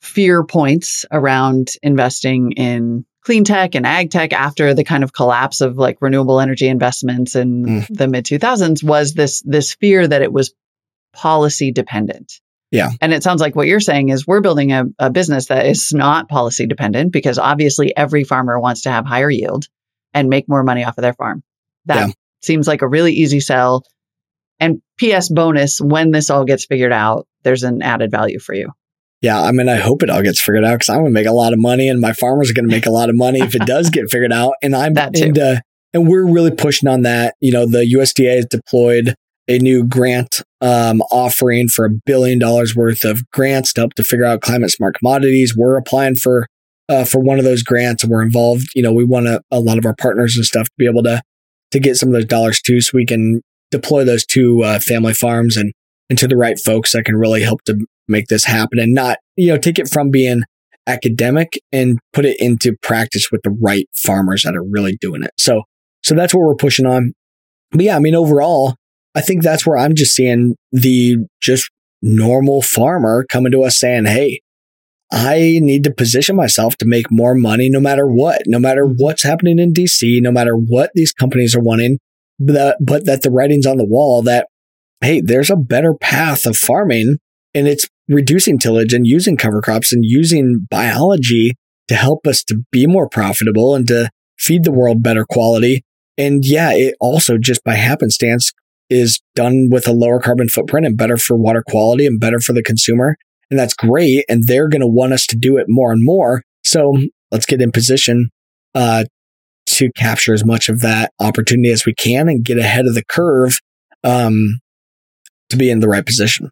fear points around investing in clean tech and ag tech after the kind of collapse of like renewable energy investments in Mm. the mid 2000s was this this fear that it was policy dependent. Yeah. And it sounds like what you're saying is we're building a, a business that is not policy dependent because obviously every farmer wants to have higher yield and make more money off of their farm. That Yeah. seems like a really easy sell. And PS bonus, when this all gets figured out, there's an added value for you. Yeah, I mean, I hope it all gets figured out because I'm going to make a lot of money, and my farmers are going to make a lot of money if it does get figured out. And I'm That too. and, uh, and we're really pushing on that. You know, the USDA has deployed a new grant um, offering for a billion dollars worth of grants to help to figure out climate smart commodities. We're applying for uh, for one of those grants, and we're involved. You know, we want a, a lot of our partners and stuff to be able to to get some of those dollars too, so we can deploy those to uh, family farms and and to the right folks that can really help to make this happen and not you know take it from being academic and put it into practice with the right farmers that are really doing it. So so that's what we're pushing on. But yeah, I mean overall, I think that's where I'm just seeing the just normal farmer coming to us saying, "Hey, I need to position myself to make more money no matter what, no matter mm-hmm. what's happening in DC, no matter what these companies are wanting, but, but that the writing's on the wall that, hey, there's a better path of farming and it's reducing tillage and using cover crops and using biology to help us to be more profitable and to feed the world better quality. And yeah, it also just by happenstance is done with a lower carbon footprint and better for water quality and better for the consumer. And that's great. And they're going to want us to do it more and more. So let's get in position uh, to capture as much of that opportunity as we can and get ahead of the curve um, to be in the right position.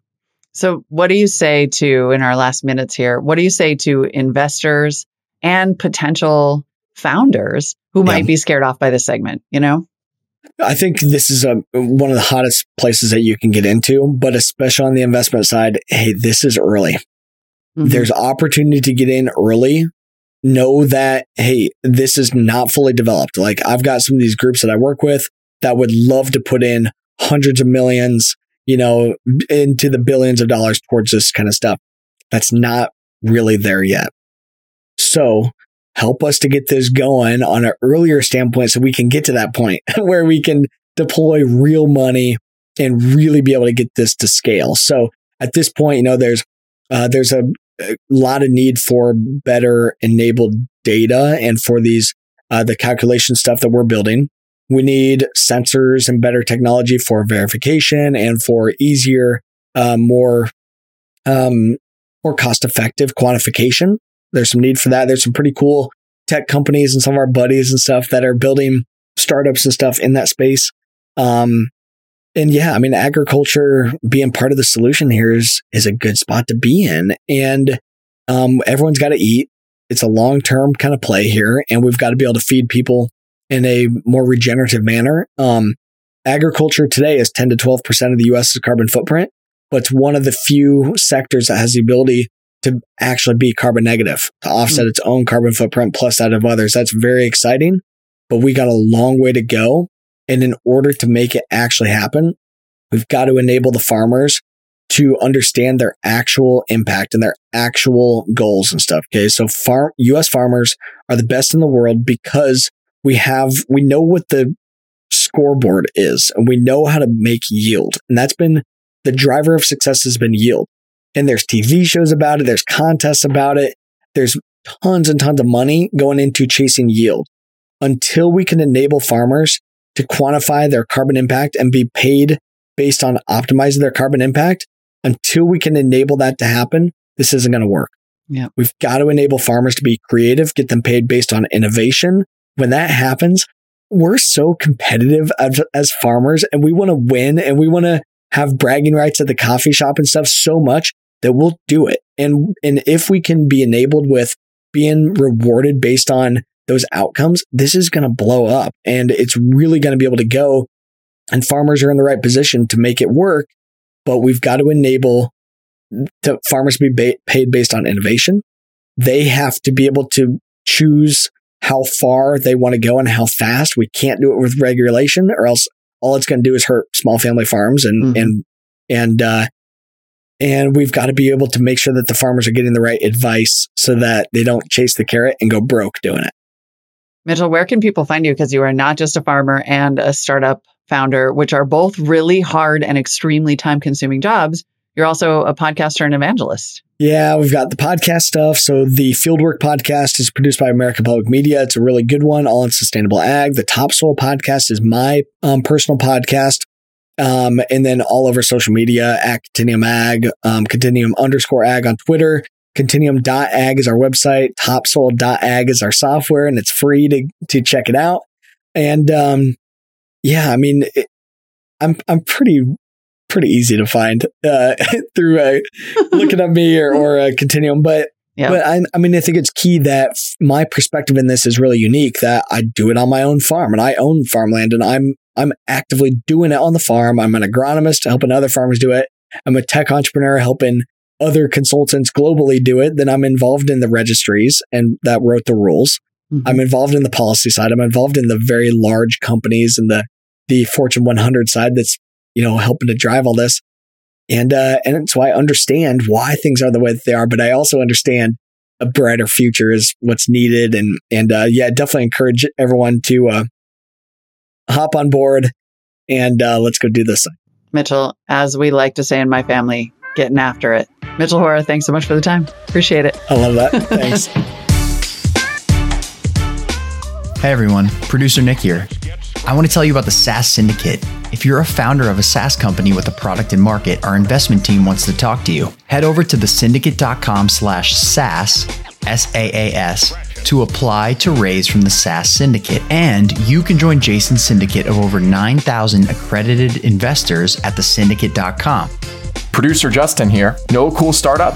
So, what do you say to, in our last minutes here, what do you say to investors and potential founders who might be scared off by this segment? You know? I think this is a, one of the hottest places that you can get into, but especially on the investment side, hey, this is early. Mhm. There's opportunity to get in early. Know that, hey, this is not fully developed. Like I've got some of these groups that I work with that would love to put in hundreds of millions, you know, into the billions of dollars towards this kind of stuff. That's not really there yet. So help us to get this going on an earlier standpoint so we can get to that point where we can deploy real money and really be able to get this to scale. So at this point, you know, there's uh, there's a, a lot of need for better enabled data and for these uh, the calculation stuff that we're building. We need sensors and better technology for verification and for easier, uh, more um, more cost effective quantification. There's some need for that. There's some pretty cool tech companies and some of our buddies and stuff that are building startups and stuff in that space. Um, and yeah, I mean, agriculture being part of the solution here is, is a good spot to be in. And, um, everyone's got to eat. It's a long term kind of play here, and we've got to be able to feed people in a more regenerative manner. Um, agriculture today is 10 to 12% of the US's carbon footprint, but it's one of the few sectors that has the ability to actually be carbon negative, to offset hmm. its own carbon footprint plus that of others. That's very exciting, but we got a long way to go. And in order to make it actually happen, we've got to enable the farmers to understand their actual impact and their actual goals and stuff. Okay. So farm, US farmers are the best in the world because we have, we know what the scoreboard is and we know how to make yield. And that's been the driver of success has been yield. And there's TV shows about it. There's contests about it. There's tons and tons of money going into chasing yield until we can enable farmers to quantify their carbon impact and be paid based on optimizing their carbon impact. Until we can enable that to happen, this isn't going to work. Yeah. We've got to enable farmers to be creative, get them paid based on innovation. When that happens, we're so competitive as, as farmers and we want to win and we want to have bragging rights at the coffee shop and stuff so much that we'll do it. And, and if we can be enabled with being rewarded based on those outcomes, this is going to blow up and it's really going to be able to go. And farmers are in the right position to make it work, but we've got to enable to farmers to be ba- paid based on innovation. They have to be able to choose how far they want to go and how fast. We can't do it with regulation or else all it's going to do is hurt small family farms and, Mhm. and, and, uh, and we've got to be able to make sure that the farmers are getting the right advice so that they don't chase the carrot and go broke doing it. Mitchell, where can people find you? Because you are not just a farmer and a startup founder, which are both really hard and extremely time consuming jobs. You're also a podcaster and evangelist. Yeah, we've got the podcast stuff. So the Fieldwork podcast is produced by American Public Media. It's a really good one, all in sustainable ag. The Topsoil podcast is my um, personal podcast. Um, and then all over social media at Continuum Ag, um, Continuum underscore ag on Twitter. Continuum.ag is our website. Topsoil.ag is our software, and it's free to to check it out. And um, yeah, I mean, it, I'm I'm pretty pretty easy to find uh, through uh, looking at me or, or uh, Continuum, but. Yeah. But I, I mean, I think it's key that my perspective in this is really unique. That I do it on my own farm, and I own farmland, and I'm I'm actively doing it on the farm. I'm an agronomist helping other farmers do it. I'm a tech entrepreneur helping other consultants globally do it. Then I'm involved in the registries and that wrote the rules. Mhm. I'm involved in the policy side. I'm involved in the very large companies and the the Fortune 100 side that's you know helping to drive all this. And uh, and so I understand why things are the way that they are, but I also understand a brighter future is what's needed. And and uh, yeah, definitely encourage everyone to uh, hop on board and uh, let's go do this. Mitchell, as we like to say in my family, getting after it. Mitchell Hora, thanks so much for the time. Appreciate it. I love that. Thanks. Hey everyone, producer Nick here. I want to tell you about the SaaS Syndicate. If you're a founder of a SaaS company with a product in market, our investment team wants to talk to you. Head over to thesyndicate.com slash SaaS, S-A-A-S, to apply to raise from the SaaS Syndicate. And you can join Jason's syndicate of over 9,000 accredited investors at thesyndicate.com. Producer Justin here. A cool startup?